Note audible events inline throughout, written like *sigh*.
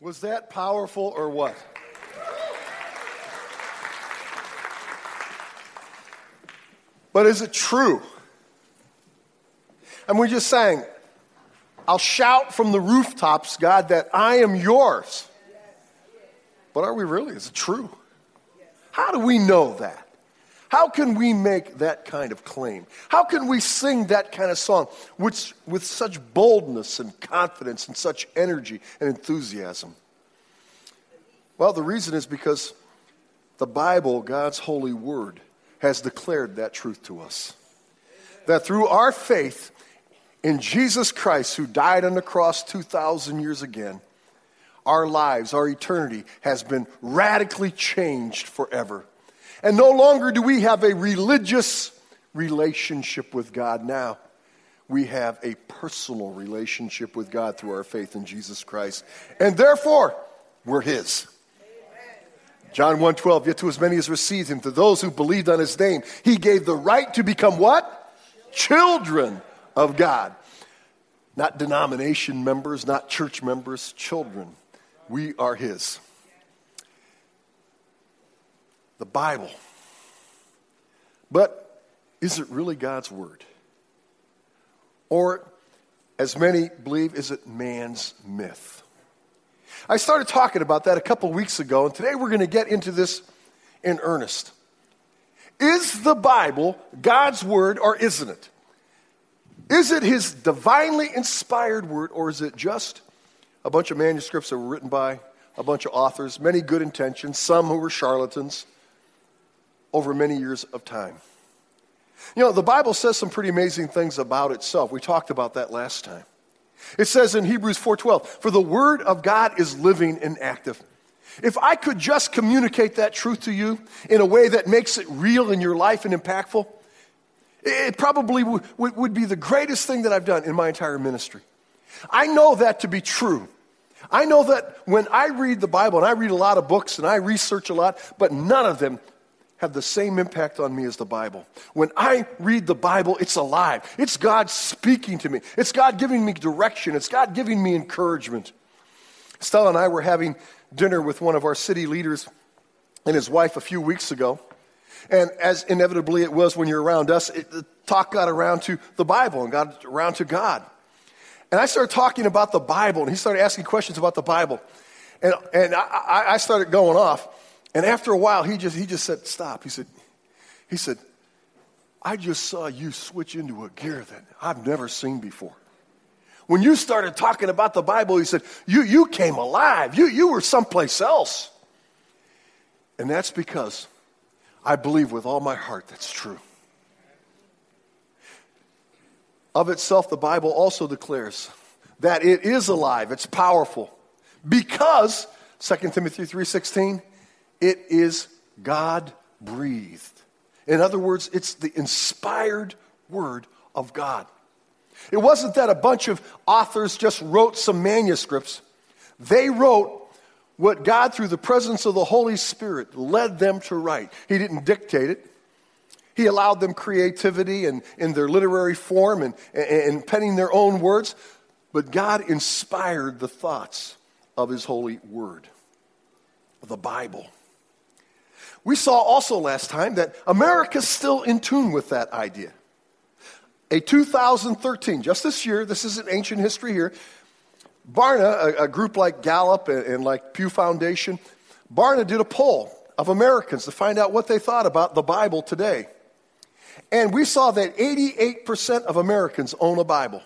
Was that powerful or what? But is it true? And we just sang, I'll shout from the rooftops, God, that I am yours. But are we really? Is it true? How do we know that? How can we make that kind of claim? How can we sing that kind of song with, with such boldness and confidence and such energy and enthusiasm? Well, the reason is because the Bible, God's holy word, has declared that truth to us. That through our faith in Jesus Christ, who died on the cross 2,000 years again, our lives, our eternity has been radically changed forever. And no longer do we have a religious relationship with God now. We have a personal relationship with God through our faith in Jesus Christ. And therefore, we're His. John 1:12, yet to as many as received him, to those who believed on his name, he gave the right to become what? Children of God. Not denomination members, not church members, children. We are his the Bible. But is it really God's Word? Or, as many believe, is it man's myth? I started talking about that a couple weeks ago, and today we're going to get into this in earnest. Is the Bible God's Word or isn't it? Is it His divinely inspired Word, or is it just a bunch of manuscripts that were written by a bunch of authors, many good intentions, some who were charlatans? Over many years of time. You know, the Bible says some pretty amazing things about itself. We talked about that last time. It says in Hebrews 4:12, "For the word of God is living and active." If I could just communicate that truth to you in a way that makes it real in your life and impactful, it probably would be the greatest thing that I've done in my entire ministry. I know that to be true. I know that when I read the Bible, and I read a lot of books and I research a lot, but none of them have the same impact on me as the Bible. When I read the Bible, it's alive. It's God speaking to me. It's God giving me direction. It's God giving me encouragement. Stella and I were having dinner with one of our city leaders and his wife a few weeks ago. And as inevitably it was when you're around us, it, the talk got around to the Bible and got around to God. And I started talking about the Bible, and he started asking questions about the Bible. And, and I, I started going off. And after a while, he just, he just said, Stop. He said, he said, I just saw you switch into a gear that I've never seen before. When you started talking about the Bible, he said, You, you came alive. You, you were someplace else. And that's because I believe with all my heart that's true. Of itself, the Bible also declares that it is alive, it's powerful, because 2 Timothy 3:16 it is God breathed. In other words, it's the inspired word of God. It wasn't that a bunch of authors just wrote some manuscripts. They wrote what God, through the presence of the Holy Spirit, led them to write. He didn't dictate it. He allowed them creativity and in their literary form and, and penning their own words. But God inspired the thoughts of His holy word, the Bible. We saw also last time that America's still in tune with that idea. A 2013, just this year, this isn't ancient history here, Barna, a, a group like Gallup and, and like Pew Foundation, Barna did a poll of Americans to find out what they thought about the Bible today. And we saw that 88% of Americans own a Bible.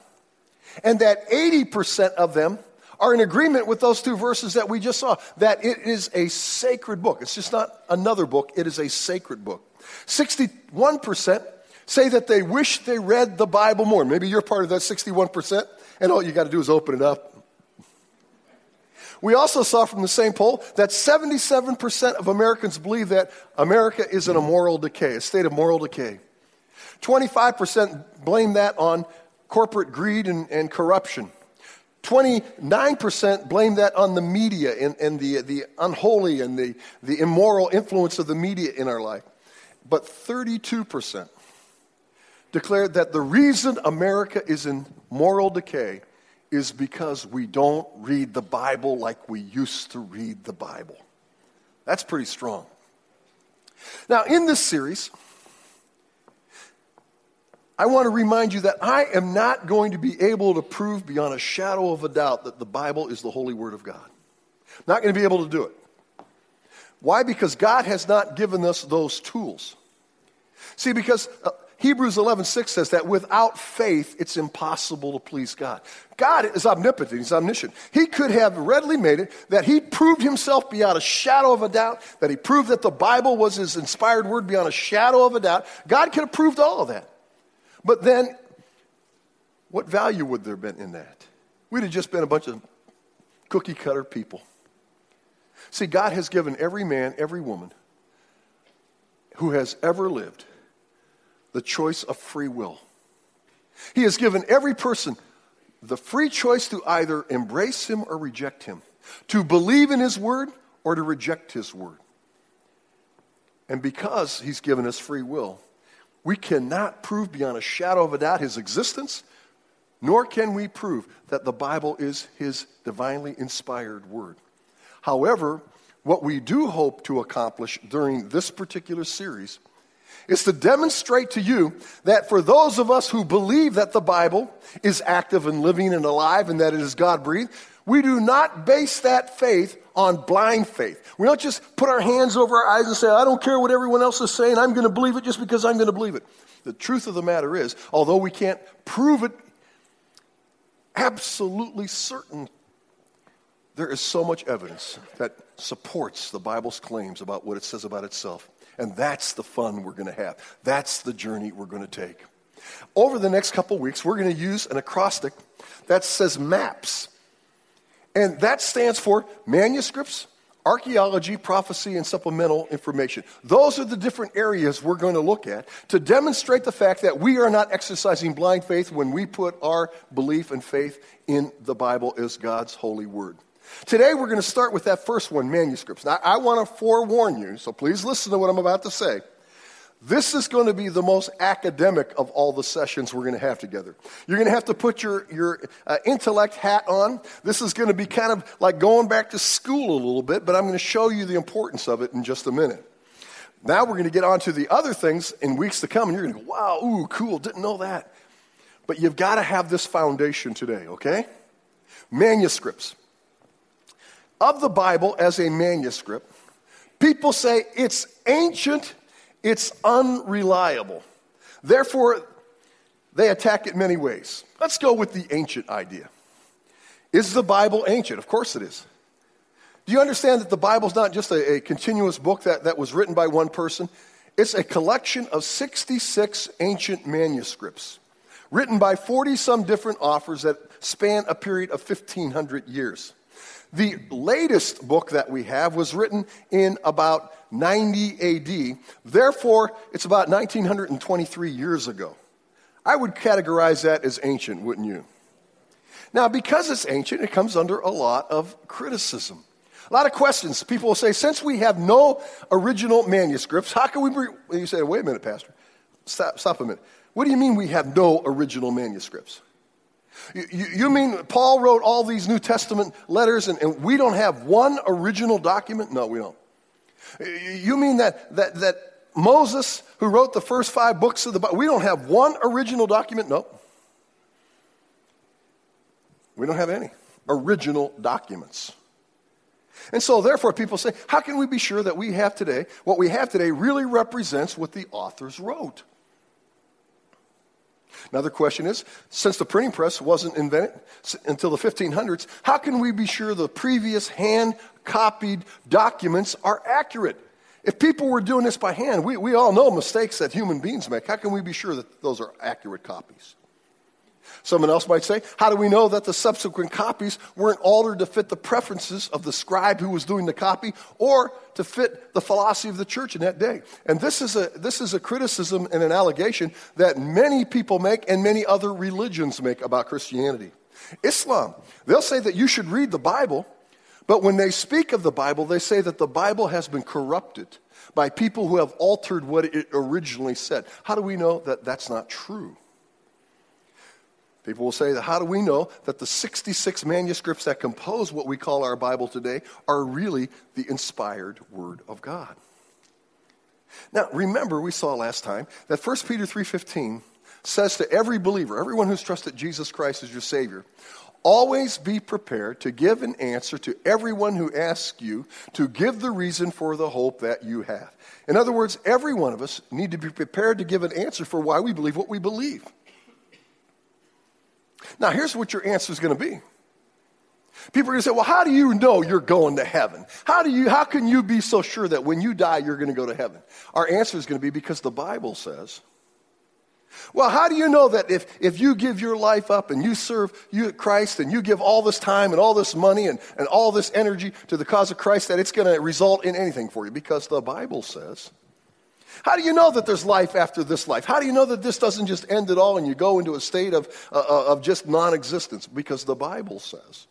And that 80% of them are in agreement with those two verses that we just saw that it is a sacred book. It's just not another book, it is a sacred book. 61% say that they wish they read the Bible more. Maybe you're part of that 61%, and all you got to do is open it up. We also saw from the same poll that 77% of Americans believe that America is in a moral decay, a state of moral decay. 25% blame that on corporate greed and, and corruption. 29% blame that on the media and, and the, the unholy and the, the immoral influence of the media in our life. But 32% declared that the reason America is in moral decay is because we don't read the Bible like we used to read the Bible. That's pretty strong. Now, in this series, I want to remind you that I am not going to be able to prove beyond a shadow of a doubt that the Bible is the holy word of God. Not going to be able to do it. Why? Because God has not given us those tools. See, because uh, Hebrews 11:6 says that without faith it's impossible to please God. God is omnipotent, he's omniscient. He could have readily made it that he proved himself beyond a shadow of a doubt, that he proved that the Bible was his inspired word beyond a shadow of a doubt. God could have proved all of that. But then what value would there have been in that? We'd have just been a bunch of cookie cutter people. See, God has given every man, every woman who has ever lived the choice of free will. He has given every person the free choice to either embrace him or reject him, to believe in his word or to reject his word. And because he's given us free will, we cannot prove beyond a shadow of a doubt his existence, nor can we prove that the Bible is his divinely inspired word. However, what we do hope to accomplish during this particular series is to demonstrate to you that for those of us who believe that the Bible is active and living and alive and that it is God breathed, we do not base that faith on blind faith. We don't just put our hands over our eyes and say, I don't care what everyone else is saying, I'm going to believe it just because I'm going to believe it. The truth of the matter is, although we can't prove it absolutely certain, there is so much evidence that supports the Bible's claims about what it says about itself. And that's the fun we're going to have. That's the journey we're going to take. Over the next couple weeks, we're going to use an acrostic that says MAPS. And that stands for manuscripts, archaeology, prophecy, and supplemental information. Those are the different areas we're going to look at to demonstrate the fact that we are not exercising blind faith when we put our belief and faith in the Bible as God's holy word. Today, we're going to start with that first one, manuscripts. Now, I want to forewarn you, so please listen to what I'm about to say. This is going to be the most academic of all the sessions we're going to have together. You're going to have to put your, your uh, intellect hat on. This is going to be kind of like going back to school a little bit, but I'm going to show you the importance of it in just a minute. Now we're going to get on to the other things in weeks to come, and you're going to go, wow, ooh, cool, didn't know that. But you've got to have this foundation today, okay? Manuscripts of the Bible as a manuscript, people say it's ancient, it's unreliable. Therefore, they attack it many ways. Let's go with the ancient idea. Is the Bible ancient? Of course it is. Do you understand that the Bible is not just a, a, continuous book that, that was written by one person? It's a collection of 66 ancient manuscripts written by 40 some different authors that span a period of 1,500 years. The latest book that we have was written in about 90 AD. Therefore, it's about 1923 years ago. I would categorize that as ancient, wouldn't you? Now, because it's ancient, it comes under a lot of criticism. A lot of questions. People will say, since we have no original manuscripts, how can we. Be? You say, wait a minute, Pastor. Stop, stop a minute. What do you mean we have no original manuscripts? You, mean Paul wrote all these New Testament letters and, and we don't have one original document? No, we don't. You mean that, that, that Moses, who wrote the first five books of the Bible, we don't have one original document? No. We don't have any original documents. And so, therefore, people say, how can we be sure that we have today, what we have today really represents what the authors wrote? Another question is since the printing press wasn't invented until the 1500s, how can we be sure the previous hand copied documents are accurate? If people were doing this by hand, we, we all know mistakes that human beings make. How can we be sure that those are accurate copies? Someone else might say, How do we know that the subsequent copies weren't altered to fit the preferences of the scribe who was doing the copy or to fit the philosophy of the church in that day? And this is a, this is a criticism and an allegation that many people make and many other religions make about Christianity. Islam, they'll say that you should read the Bible, but when they speak of the Bible, they say that the Bible has been corrupted by people who have altered what it originally said. How do we know that that's not true? People will say, How do we know that the 66 manuscripts that compose what we call our Bible today are really the inspired Word of God? Now, remember, we saw last time that 1 Peter 3.15 says to every believer, everyone who's trusted Jesus Christ as your Savior, always be prepared to give an answer to everyone who asks you to give the reason for the hope that you have. In other words, every one of us need to be prepared to give an answer for why we believe what we believe. Now, here's what your answer is going to be. People are going to say, well, how do you know you're going to heaven? How, do you, how can you be so sure that when you die, you're going to go to heaven? Our answer is going to be because the Bible says. Well, how do you know that if, if you give your life up and you serve you, Christ and you give all this time and all this money and, and all this energy to the cause of Christ, that it's going to result in anything for you? Because the Bible says. How do you know that there's life after this life? How do you know that this doesn't just end it all and you go into a state of, uh, uh of just non existence? Because the Bible says.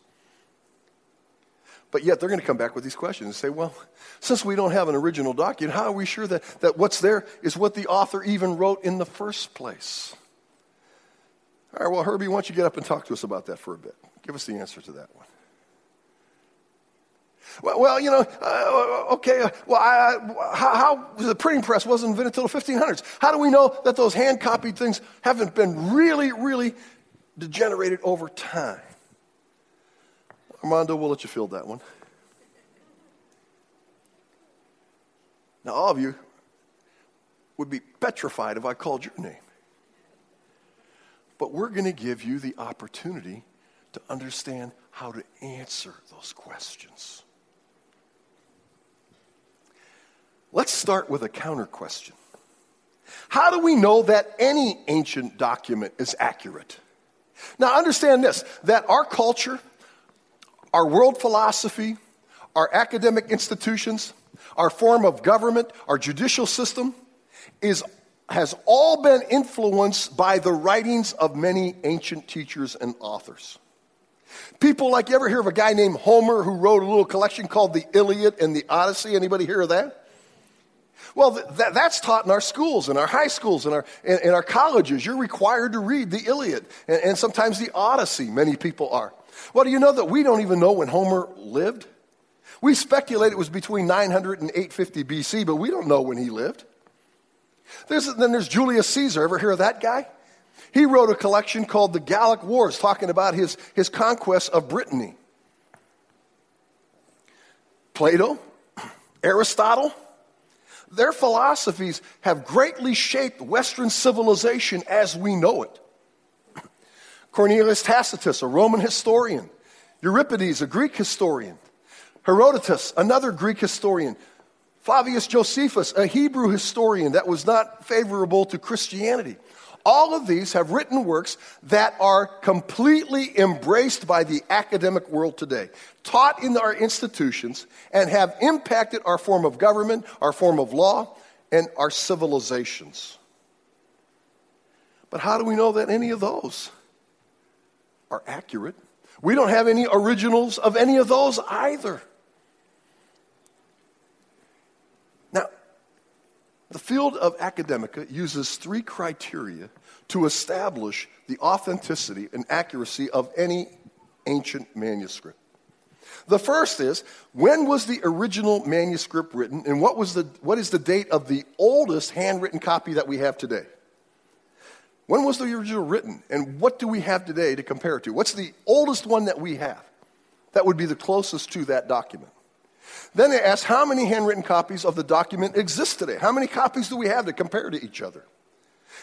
But yet they're going to come back with these questions and say, well, since we don't have an original document, how are we sure that, that what's there is what the author even wrote in the first place? All right, well, Herbie, why don't you get up and talk to us about that for a bit? Give us the answer to that one. Well, you know, uh, okay, uh, well, I, how, how, the printing press wasn't invented until the 1500s. How do we know that those hand copied things haven't been really, really degenerated over time? Armando, we'll let you field that one. Now, all of you would be petrified if I called your name. But we're going to give you the opportunity to understand how to answer those questions. Let's start with a counter question. How do we know that any ancient document is accurate? Now, understand this that our culture our world philosophy, our academic institutions, our form of government, our judicial system is, has all been influenced by the writings of many ancient teachers and authors. People like you ever hear of a guy named Homer who wrote a little collection called the Iliad and the Odyssey? Anybody hear of that? Well, th- that's taught in our schools, in our high schools, in our, in, in our colleges. You're required to read the Iliad and, and sometimes the Odyssey, many people are. Well, do you know that we don't even know when Homer lived? We speculate it was between 900 and 850 BC, but we don't know when he lived. There's, then there's Julius Caesar. Ever hear of that guy? He wrote a collection called The Gallic Wars, talking about his, his conquest of Brittany. Plato, *clears throat* Aristotle, their philosophies have greatly shaped Western civilization as we know it. *clears throat* Cornelius Tacitus, a Roman historian, Euripides, a Greek historian, Herodotus, another Greek historian, Flavius Josephus, a Hebrew historian that was not favorable to Christianity. All of these have written works that are completely embraced by the academic world today, taught in our institutions, and have impacted our form of government, our form of law, and our civilizations. But how do we know that any of those are accurate. We don't have any originals of any of those either. Now, the field of academica uses three criteria to establish the authenticity and accuracy of any ancient manuscript. The first is when was the original manuscript written and what, was the, what is the date of the oldest handwritten copy that we have today? When was the original written? And what do we have today to compare it to? What's the oldest one that we have? That would be the closest to that document. Then they ask how many handwritten copies of the document exist today? How many copies do we have to compare to each other?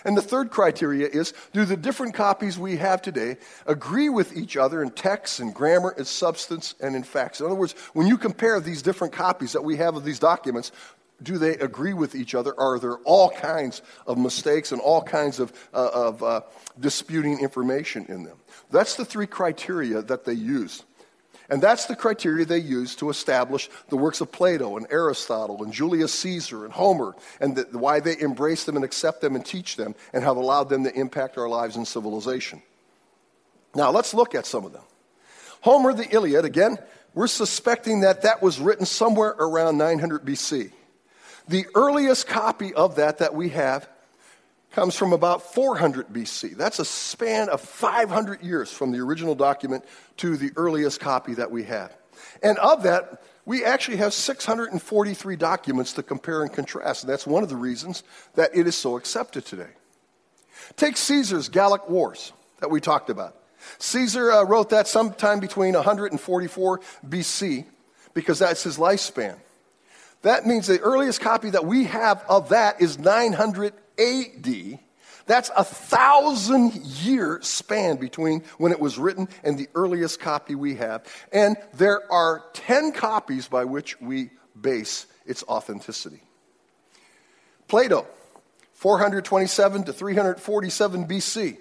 And the third criteria is do the different copies we have today agree with each other in text and grammar and substance and in facts? In other words, when you compare these different copies that we have of these documents, do they agree with each other? Are there all kinds of mistakes and all kinds of, uh, of uh, disputing information in them? That's the three criteria that they use. And that's the criteria they use to establish the works of Plato and Aristotle and Julius Caesar and Homer and the, why they embrace them and accept them and teach them and have allowed them to impact our lives and civilization. Now, let's look at some of them. Homer, the Iliad, again, we're suspecting that that was written somewhere around 900 BC. The earliest copy of that that we have comes from about 400 BC. That's a span of 500 years from the original document to the earliest copy that we have. And of that, we actually have 643 documents to compare and contrast. And that's one of the reasons that it is so accepted today. Take Caesar's Gallic Wars that we talked about. Caesar uh, wrote that sometime between 144 BC because that's his lifespan. That means the earliest copy that we have of that is 900 AD. That's a thousand year span between when it was written and the earliest copy we have. And there are 10 copies by which we base its authenticity. Plato, 427 to 347 BC.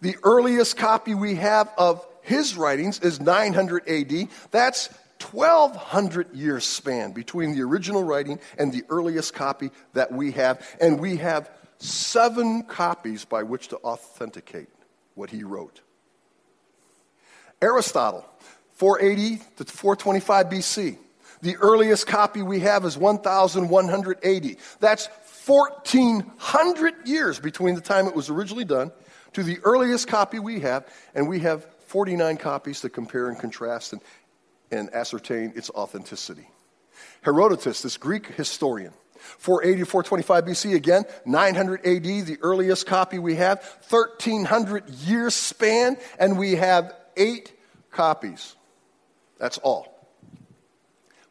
The earliest copy we have of his writings is 900 AD. That's 1200 years span between the original writing and the earliest copy that we have. And we have seven copies by which to authenticate what he wrote. Aristotle, 480 to 425 BC. The earliest copy we have is 1180. That's 1400 years between the time it was originally done to the earliest copy we have, and we have 49 copies to compare and contrast and, and ascertain its authenticity. Herodotus, this Greek historian, 480 425 BC, again, 900 AD, the earliest copy we have, 1300 year span, and we have eight copies. That's all.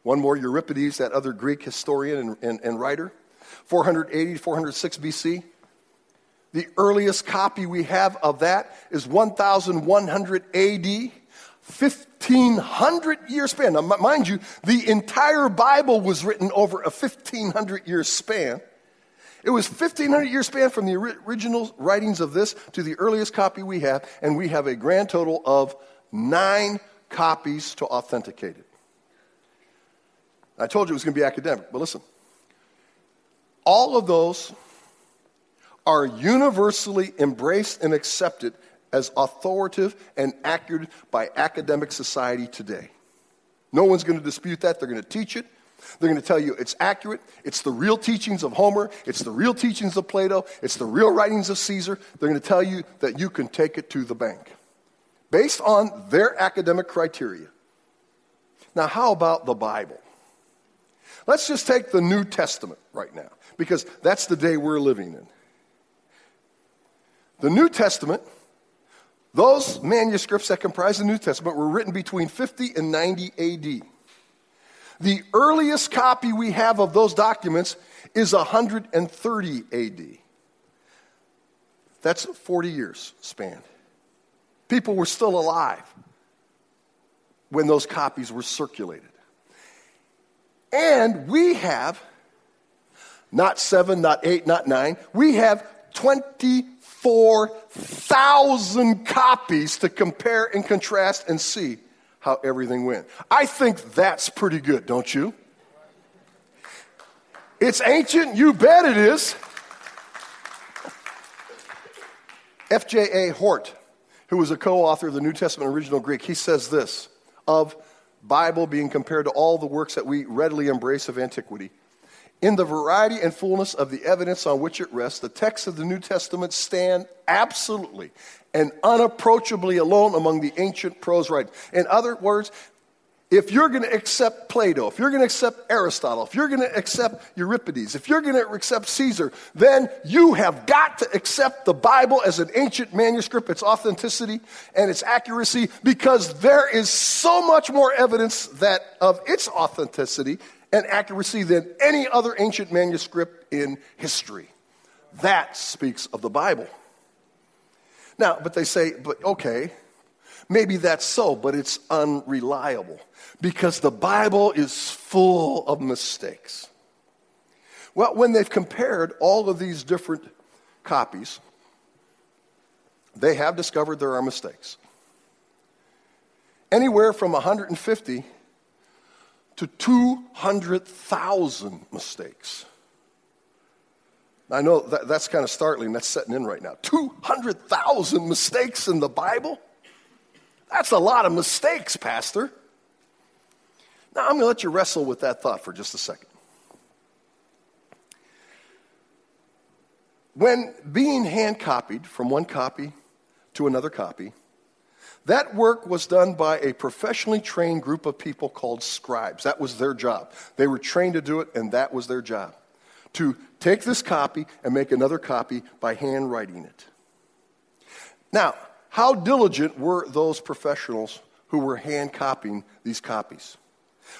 One more Euripides, that other Greek historian and, and, and writer, 480 406 BC. The earliest copy we have of that is 1100 AD. 1500 year span. Now, mind you, the entire Bible was written over a 1500 year span. It was 1500 year span from the original writings of this to the earliest copy we have, and we have a grand total of nine copies to authenticate it. I told you it was going to be academic, but listen. All of those are universally embraced and accepted as authoritative and accurate by academic society today. No one's going to dispute that. They're going to teach it. They're going to tell you it's accurate. It's the real teachings of Homer. It's the real teachings of Plato. It's the real writings of Caesar. They're going to tell you that you can take it to the bank based on their academic criteria. Now, how about the Bible? Let's just take the New Testament right now because that's the day we're living in. The New Testament those manuscripts that comprise the New Testament were written between 50 and 90 AD. The earliest copy we have of those documents is 130 AD. That's 40 years span. People were still alive when those copies were circulated. And we have, not seven, not eight, not nine, we have 20 4,000 copies to compare and contrast and see how everything went. I think that's pretty good, don't you? It's ancient, you bet it is. F.J.A. Hort, who was a co author of the New Testament original Greek, he says this of Bible being compared to all the works that we readily embrace of antiquity. In the variety and fullness of the evidence on which it rests, the texts of the New Testament stand absolutely and unapproachably alone among the ancient prose writings. In other words, if you're going to accept Plato, if you're going to accept Aristotle, if you're going to accept Euripides, if you're going to accept Caesar, then you have got to accept the Bible as an ancient manuscript, its authenticity and its accuracy, because there is so much more evidence that of its authenticity and accuracy than any other ancient manuscript in history. That speaks of the Bible. Now, but they say, but okay, maybe that's so, but it's unreliable because the Bible is full of mistakes. Well, when they've compared all of these different copies, they have discovered there are mistakes. Anywhere from 150 to 200,000 mistakes. I know that, that's kind of startling. That's setting in right now. 200,000 mistakes in the Bible? That's a lot of mistakes, Pastor. Now, I'm going to let you wrestle with that thought for just a second. when being hand copied from one copy to another copy, that work was done by a professionally trained group of people called scribes. That was their job. They were trained to do it, and that was their job to take this copy and make another copy by handwriting it. Now, how diligent were those professionals who were hand copying these copies?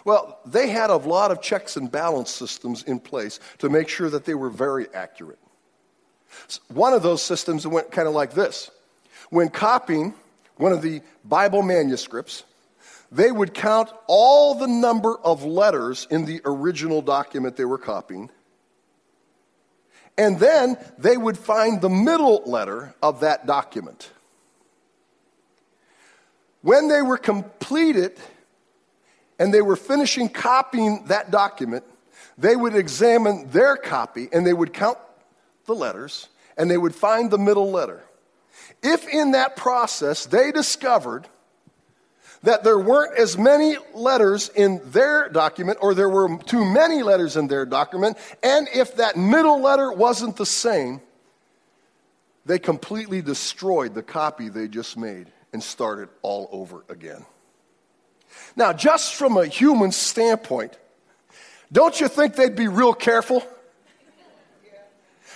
Well, they had a lot of checks and balance systems in place to make sure that they were very accurate. One of those systems went kind of like this. When copying one of the Bible manuscripts, they would count all the number of letters in the original document they were copying. And then they would find the middle letter of that document. When they were completed and they were finishing copying that document, they would examine their copy and they would count the letters and they would find the middle letter. If in that process they discovered that there weren't as many letters in their document, or there were too many letters in their document, and if that middle letter wasn't the same, they completely destroyed the copy they just made and started all over again. Now, just from a human standpoint, don't you think they'd be real careful?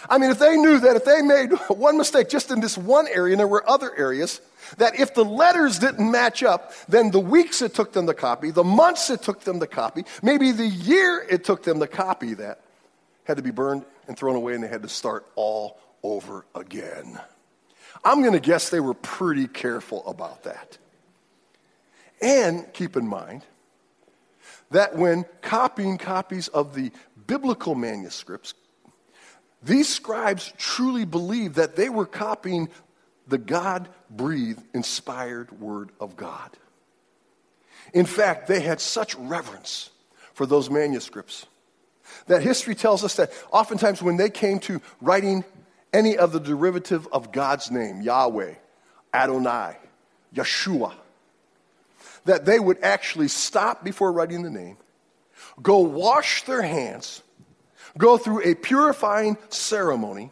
I mean, if they knew that if they made *laughs* one mistake just in this one area and there were other areas, that if the letters didn't match up, then the weeks it took them to copy, the months it took them to copy, maybe the year it took them to copy that had to be burned and thrown away and they had to start all over again. I'm going to guess they were pretty careful about that. And keep in mind that when copying copies of the biblical manuscripts, these scribes truly believed that they were copying the God breathed, inspired Word of God. In fact, they had such reverence for those manuscripts that history tells us that oftentimes when they came to writing any of the derivative of God's name, Yahweh, Adonai, Yeshua, that they would actually stop before writing the name, go wash their hands, go through a purifying ceremony,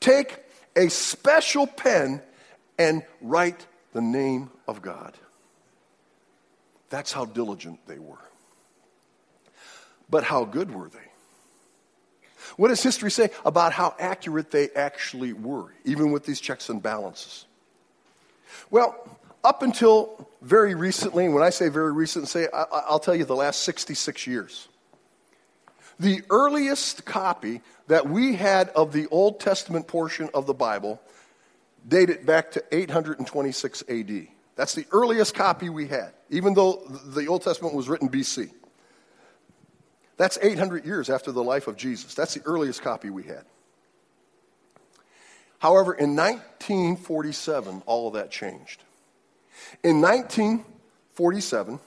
take a special pen and write the name of God. That's how diligent they were. But how good were they? What does history say about how accurate they actually were, even with these checks and balances? Well, up until very recently, when I say very recent, say I, will tell you the last 66 years. The earliest copy that we had of the Old Testament portion of the Bible dated back to 826 AD. That's the earliest copy we had, even though the Old Testament was written BC. That's 800 years after the life of Jesus. That's the earliest copy we had. However, in 1947, all of that changed. In 1947,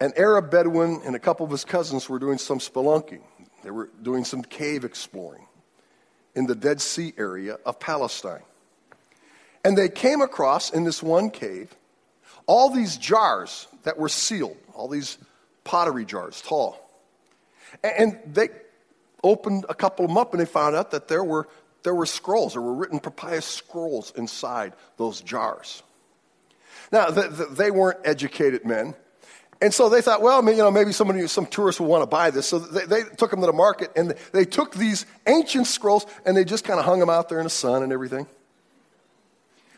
an Arab Bedouin and a couple of his cousins were doing some spelunking. They were doing some cave exploring in the Dead Sea area of Palestine. And they came across in this one cave all these jars that were sealed, all these pottery jars, tall. And they opened a couple of them up and they found out that there were, there were scrolls, there were written papyrus scrolls inside those jars. Now, they weren't educated men. And so they thought, well, you know, maybe somebody, some tourists will want to buy this. So they, they took them to the market and they took these ancient scrolls and they just kind of hung them out there in the sun and everything.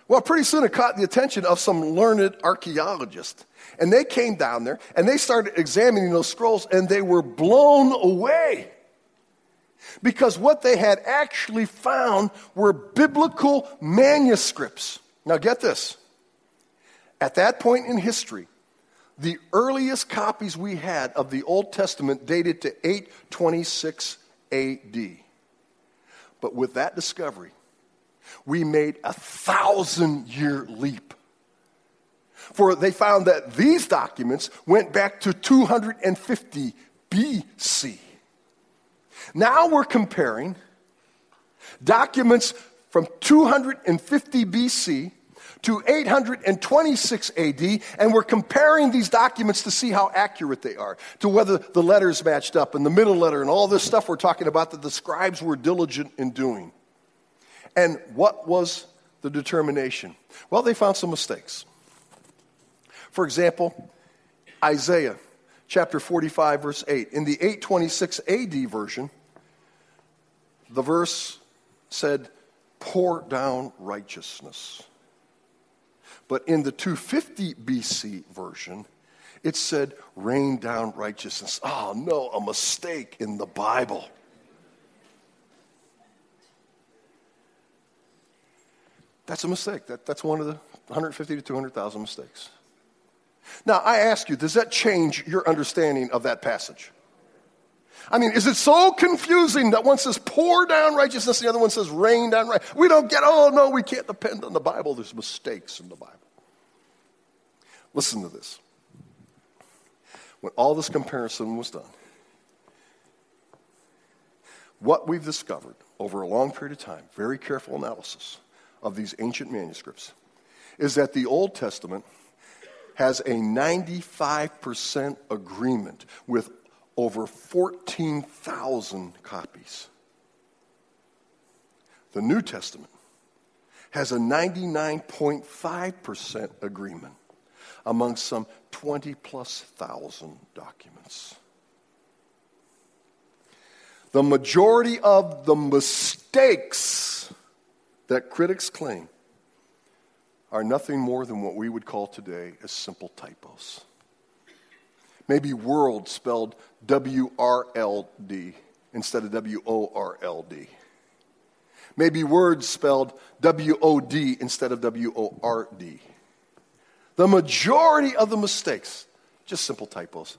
Well, pretty soon it caught the attention of some learned archaeologists. And they came down there and they started examining those scrolls and they were blown away. Because what they had actually found were biblical manuscripts. Now, get this. At that point in history, the earliest copies we had of the Old Testament dated to 826 AD. But with that discovery, we made a thousand year leap. For they found that these documents went back to 250 BC. Now we're comparing documents from 250 BC to 826 AD, and we're comparing these documents to see how accurate they are, to whether the letters matched up and the middle letter and all this stuff we're talking about that the scribes were diligent in doing. And what was the determination? Well, they found some mistakes. For example, Isaiah chapter 45, verse 8. In the 826 AD version, the verse said, Pour down righteousness. But in the 250 BC version, it said, Rain down righteousness. Oh, no, a mistake in the Bible. That's a mistake. That, that's one of the 150 to 200,000 mistakes. Now, I ask you, does that change your understanding of that passage? I mean, is it so confusing that one says pour down righteousness, the other one says rain down right? We don't get, oh no, we can't depend on the Bible. There's mistakes in the Bible. Listen to this. When all this comparison was done, what we've discovered over a long period of time, very careful analysis, of these ancient manuscripts is that the Old Testament has a 95% agreement with over 14,000 copies. The New Testament has a 99.5% agreement among some 20 plus thousand documents. The majority of the mistakes that critics claim are nothing more than what we would call today as simple typos. Maybe world spelled W R L D instead of W O R L D. Maybe words spelled W O D instead of W O R D. The majority of the mistakes, just simple typos,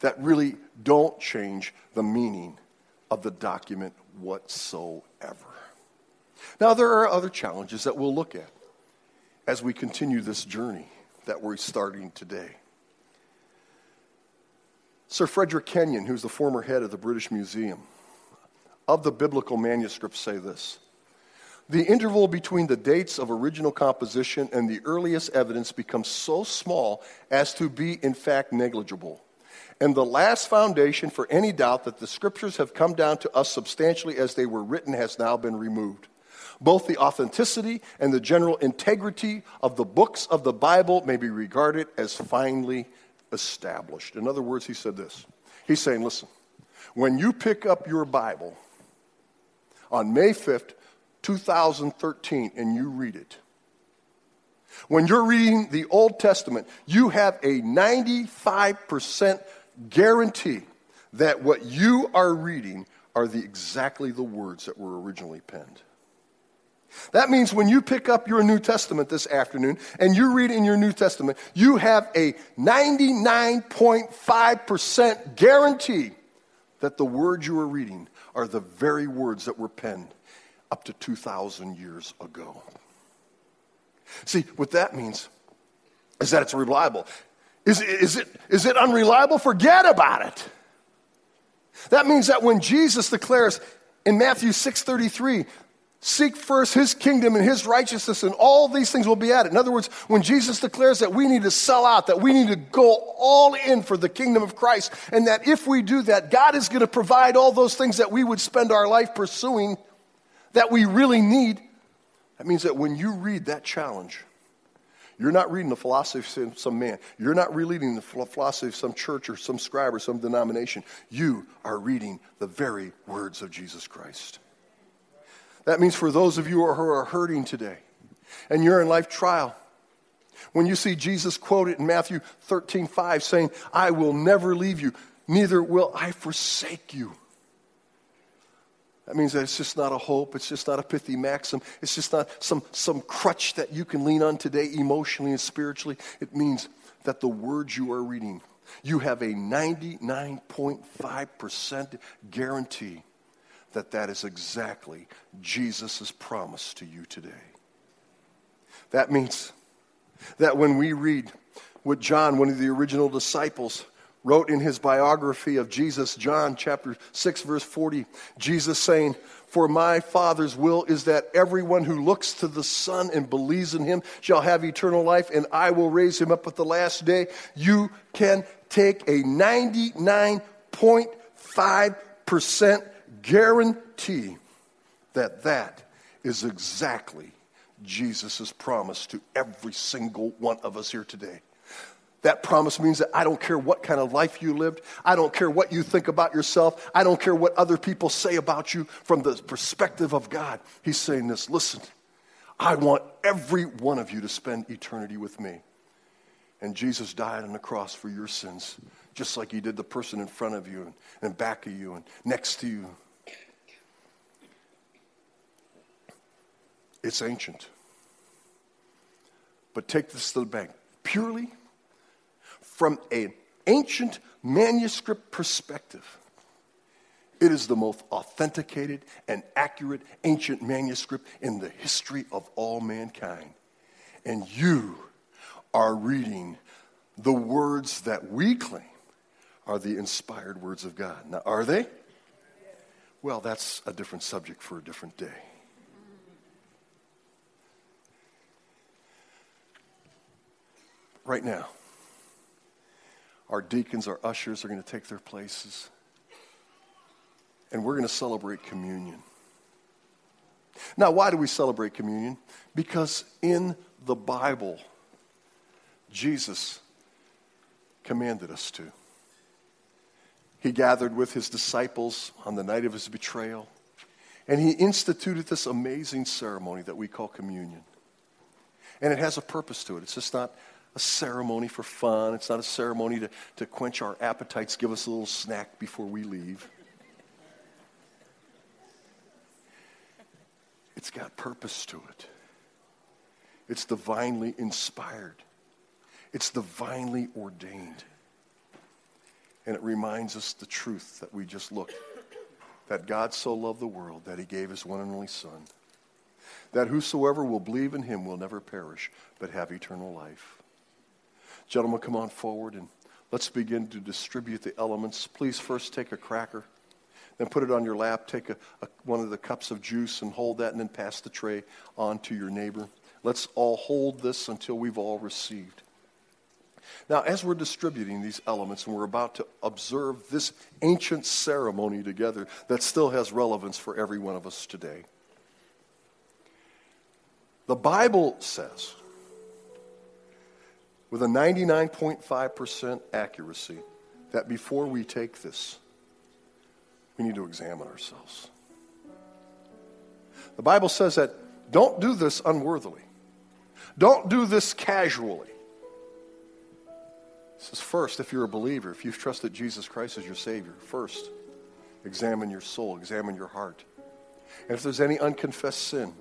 that really don't change the meaning of the document whatsoever. Now, there are other challenges that we'll look at as we continue this journey that we're starting today. Sir Frederick Kenyon, who's the former head of the British Museum, of the biblical manuscripts, say this The interval between the dates of original composition and the earliest evidence becomes so small as to be, in fact, negligible. And the last foundation for any doubt that the scriptures have come down to us substantially as they were written has now been removed. Both the authenticity and the general integrity of the books of the Bible may be regarded as finally established. In other words, he said this He's saying, listen, when you pick up your Bible on May 5th, 2013, and you read it, when you're reading the Old Testament, you have a 95% guarantee that what you are reading are the, exactly the words that were originally penned. That means when you pick up your New Testament this afternoon and you read in your New Testament, you have a 99.5% guarantee that the words you are reading are the very words that were penned up to 2,000 years ago. See, what that means is that it's reliable. Is, is, it, is it unreliable? Forget about it. That means that when Jesus declares in Matthew 6:33 Seek first his kingdom and his righteousness, and all these things will be added. In other words, when Jesus declares that we need to sell out, that we need to go all in for the kingdom of Christ, and that if we do that, God is going to provide all those things that we would spend our life pursuing that we really need. That means that when you read that challenge, you're not reading the philosophy of some man. You're not reading the philosophy of some church or some scribe or some denomination. You are reading the very words of Jesus Christ. That means for those of you who are hurting today and you're in life trial, when you see Jesus quoted in Matthew 13, 5, saying, I will never leave you, neither will I forsake you. That means that it's just not a hope, it's just not a pithy maxim, it's just not some, some crutch that you can lean on today emotionally and spiritually. It means that the words you are reading, you have a 99.5% guarantee that that is exactly Jesus' promise to you today. That means that when we read what John, one of the original disciples, wrote in his biography of Jesus, John chapter 6, verse 40, Jesus saying, For my Father's will is that everyone who looks to the Son and believes in him shall have eternal life, and I will raise him up at the last day. You can take a 99.5% guarantee that that is exactly Jesus' promise to every single one of us here today. That promise means that I don't care what kind of life you lived. I don't care what you think about yourself. I don't care what other people say about you from the perspective of God. He's saying this listen, I want every one of you to spend eternity with me. And Jesus died on the cross for your sins, just like he did the person in front of you and back of you and next to you. It's ancient. But take this to the bank. Purely from an ancient manuscript perspective, it is the most authenticated and accurate ancient manuscript in the history of all mankind. And you are reading the words that we claim are the inspired words of God. Now, are they? Well, that's a different subject for a different day. Right now, our deacons, our ushers are going to take their places. And we're going to celebrate communion. Now, why do we celebrate communion? Because in the Bible, Jesus commanded us to. He gathered with his disciples on the night of his betrayal, and he instituted this amazing ceremony that we call communion. And it has a purpose to it. It's just not a ceremony for fun. It's not a ceremony to, to quench our appetites, give us a little snack before we leave. It's got purpose to it. It's divinely inspired. It's divinely ordained. And it reminds us the truth that we just looked that God so loved the world that he gave his one and only Son, that whosoever will believe in him will never perish, but have eternal life. Gentlemen, come on forward and let's begin to distribute the elements. Please first take a cracker, then put it on your lap. Take a, a, one of the cups of juice and hold that, and then pass the tray on to your neighbor. Let's all hold this until we've all received. Now, as we're distributing these elements and we're about to observe this ancient ceremony together that still has relevance for every one of us today, the Bible says with a 99.5% accuracy that before we take this, we need to examine ourselves. The Bible says that don't do this unworthily, don't do this casually. It says, first, if you're a believer, if you've trusted Jesus Christ as your Savior, first, examine your soul, examine your heart. And if there's any unconfessed sin,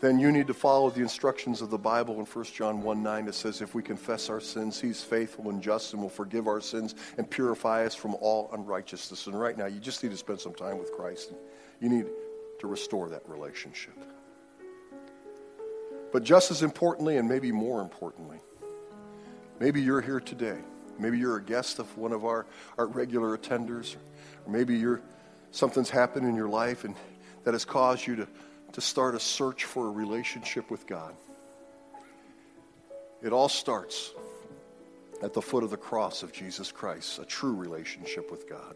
then you need to follow the instructions of the Bible in 1 John 1 9 It says, If we confess our sins, He's faithful and just and will forgive our sins and purify us from all unrighteousness. And right now, you just need to spend some time with Christ. You need to restore that relationship. But just as importantly, and maybe more importantly, maybe you're here today. Maybe you're a guest of one of our, our regular attenders. Or maybe you're, something's happened in your life and that has caused you to to start a search for a relationship with God. It all starts at the foot of the cross of Jesus Christ, a true relationship with God.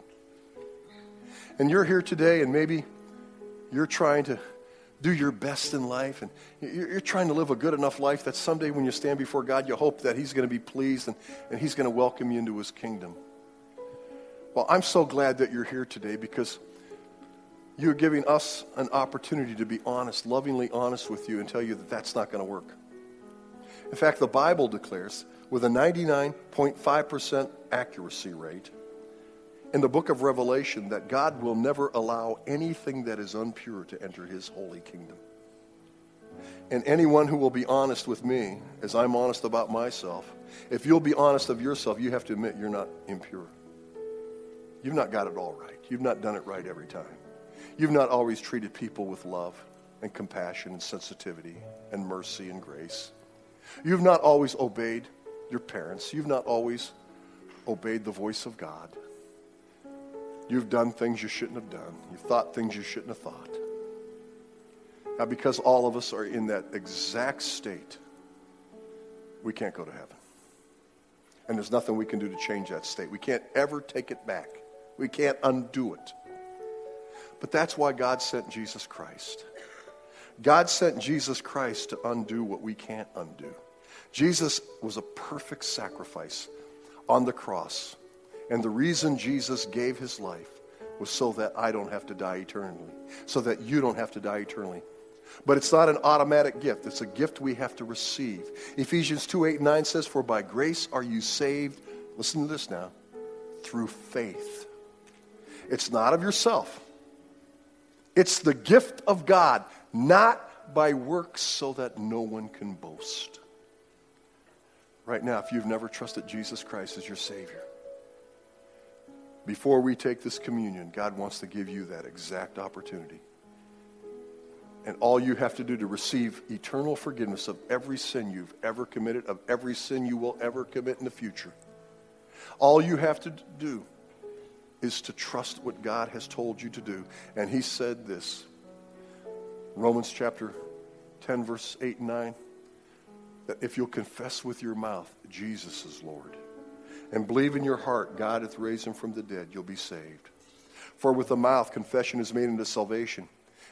And you're here today, and maybe you're trying to do your best in life, and you're trying to live a good enough life that someday when you stand before God, you hope that He's going to be pleased and, and He's going to welcome you into His kingdom. Well, I'm so glad that you're here today because you're giving us an opportunity to be honest, lovingly honest with you, and tell you that that's not going to work. In fact, the Bible declares, with a 99.5% accuracy rate, in the book of Revelation, that God will never allow anything that is impure to enter his holy kingdom. And anyone who will be honest with me, as I'm honest about myself, if you'll be honest of yourself, you have to admit you're not impure. You've not got it all right. You've not done it right every time. You've not always treated people with love and compassion and sensitivity and mercy and grace. You've not always obeyed your parents. You've not always obeyed the voice of God. You've done things you shouldn't have done. You've thought things you shouldn't have thought. Now, because all of us are in that exact state, we can't go to heaven. And there's nothing we can do to change that state. We can't ever take it back, we can't undo it. But that's why God sent Jesus Christ. God sent Jesus Christ to undo what we can't undo. Jesus was a perfect sacrifice on the cross. And the reason Jesus gave his life was so that I don't have to die eternally, so that you don't have to die eternally. But it's not an automatic gift, it's a gift we have to receive. Ephesians 2 8 and 9 says, For by grace are you saved, listen to this now, through faith. It's not of yourself, it's the gift of God, not by works so that no one can boast. Right now, if you've never trusted Jesus Christ as your Savior, before we take this communion, God wants to give you that exact opportunity. And all you have to do to receive eternal forgiveness of every sin you've ever committed, of every sin you will ever commit in the future, all you have to do is to trust what God has told you to do. And He said this Romans chapter 10, verse 8 and 9 that if you'll confess with your mouth Jesus is Lord and believe in your heart God hath raised him from the dead, you'll be saved. For with the mouth confession is made unto salvation,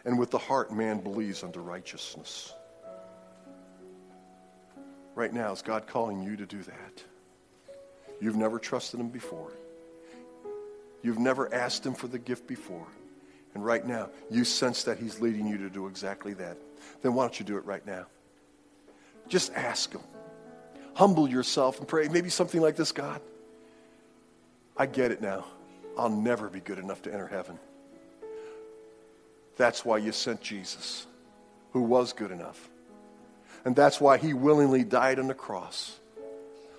and with the heart man believes unto righteousness. Right now, is God calling you to do that? You've never trusted him before. You've never asked him for the gift before. And right now, you sense that he's leading you to do exactly that. Then why don't you do it right now? Just ask Him. Humble yourself and pray. Maybe something like this God, I get it now. I'll never be good enough to enter heaven. That's why you sent Jesus, who was good enough. And that's why he willingly died on the cross,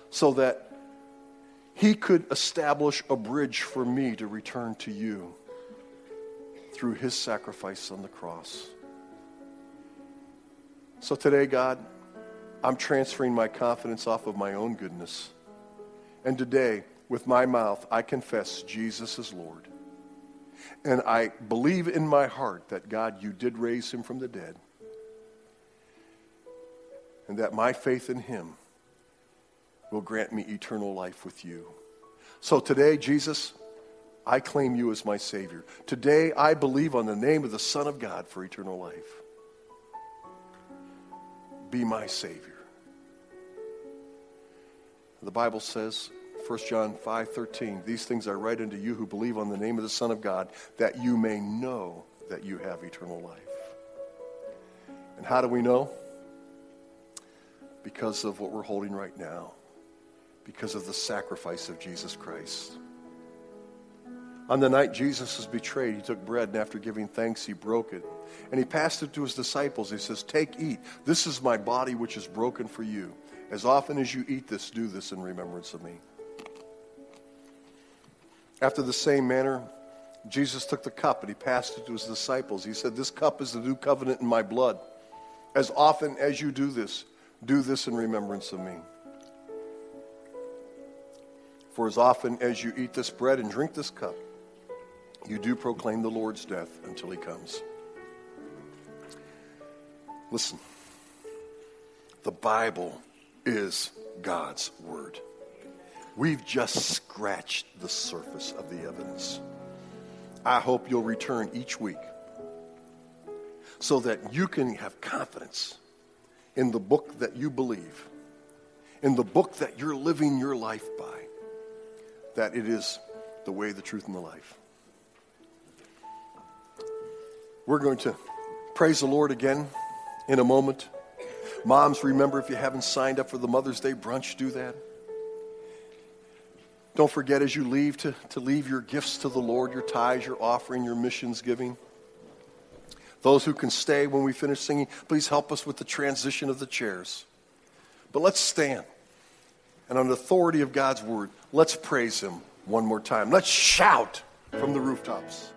so that he could establish a bridge for me to return to you through his sacrifice on the cross. So today, God, I'm transferring my confidence off of my own goodness. And today, with my mouth, I confess Jesus is Lord. And I believe in my heart that, God, you did raise him from the dead. And that my faith in him will grant me eternal life with you. So today, Jesus, I claim you as my Savior. Today, I believe on the name of the Son of God for eternal life be my Savior. The Bible says, 1 John 5:13, these things I write unto you who believe on the name of the Son of God, that you may know that you have eternal life. And how do we know? Because of what we're holding right now. Because of the sacrifice of Jesus Christ. On the night Jesus was betrayed, he took bread, and after giving thanks, he broke it. And he passed it to his disciples. He says, Take, eat. This is my body, which is broken for you. As often as you eat this, do this in remembrance of me. After the same manner, Jesus took the cup and he passed it to his disciples. He said, This cup is the new covenant in my blood. As often as you do this, do this in remembrance of me. For as often as you eat this bread and drink this cup, you do proclaim the Lord's death until he comes. Listen, the Bible is God's Word. We've just scratched the surface of the evidence. I hope you'll return each week so that you can have confidence in the book that you believe, in the book that you're living your life by, that it is the way, the truth, and the life. We're going to praise the Lord again in a moment. Moms, remember if you haven't signed up for the Mother's Day brunch, do that. Don't forget as you leave to, to leave your gifts to the Lord, your tithes, your offering, your missions giving. Those who can stay when we finish singing, please help us with the transition of the chairs. But let's stand. And on the authority of God's word, let's praise Him one more time. Let's shout from the rooftops.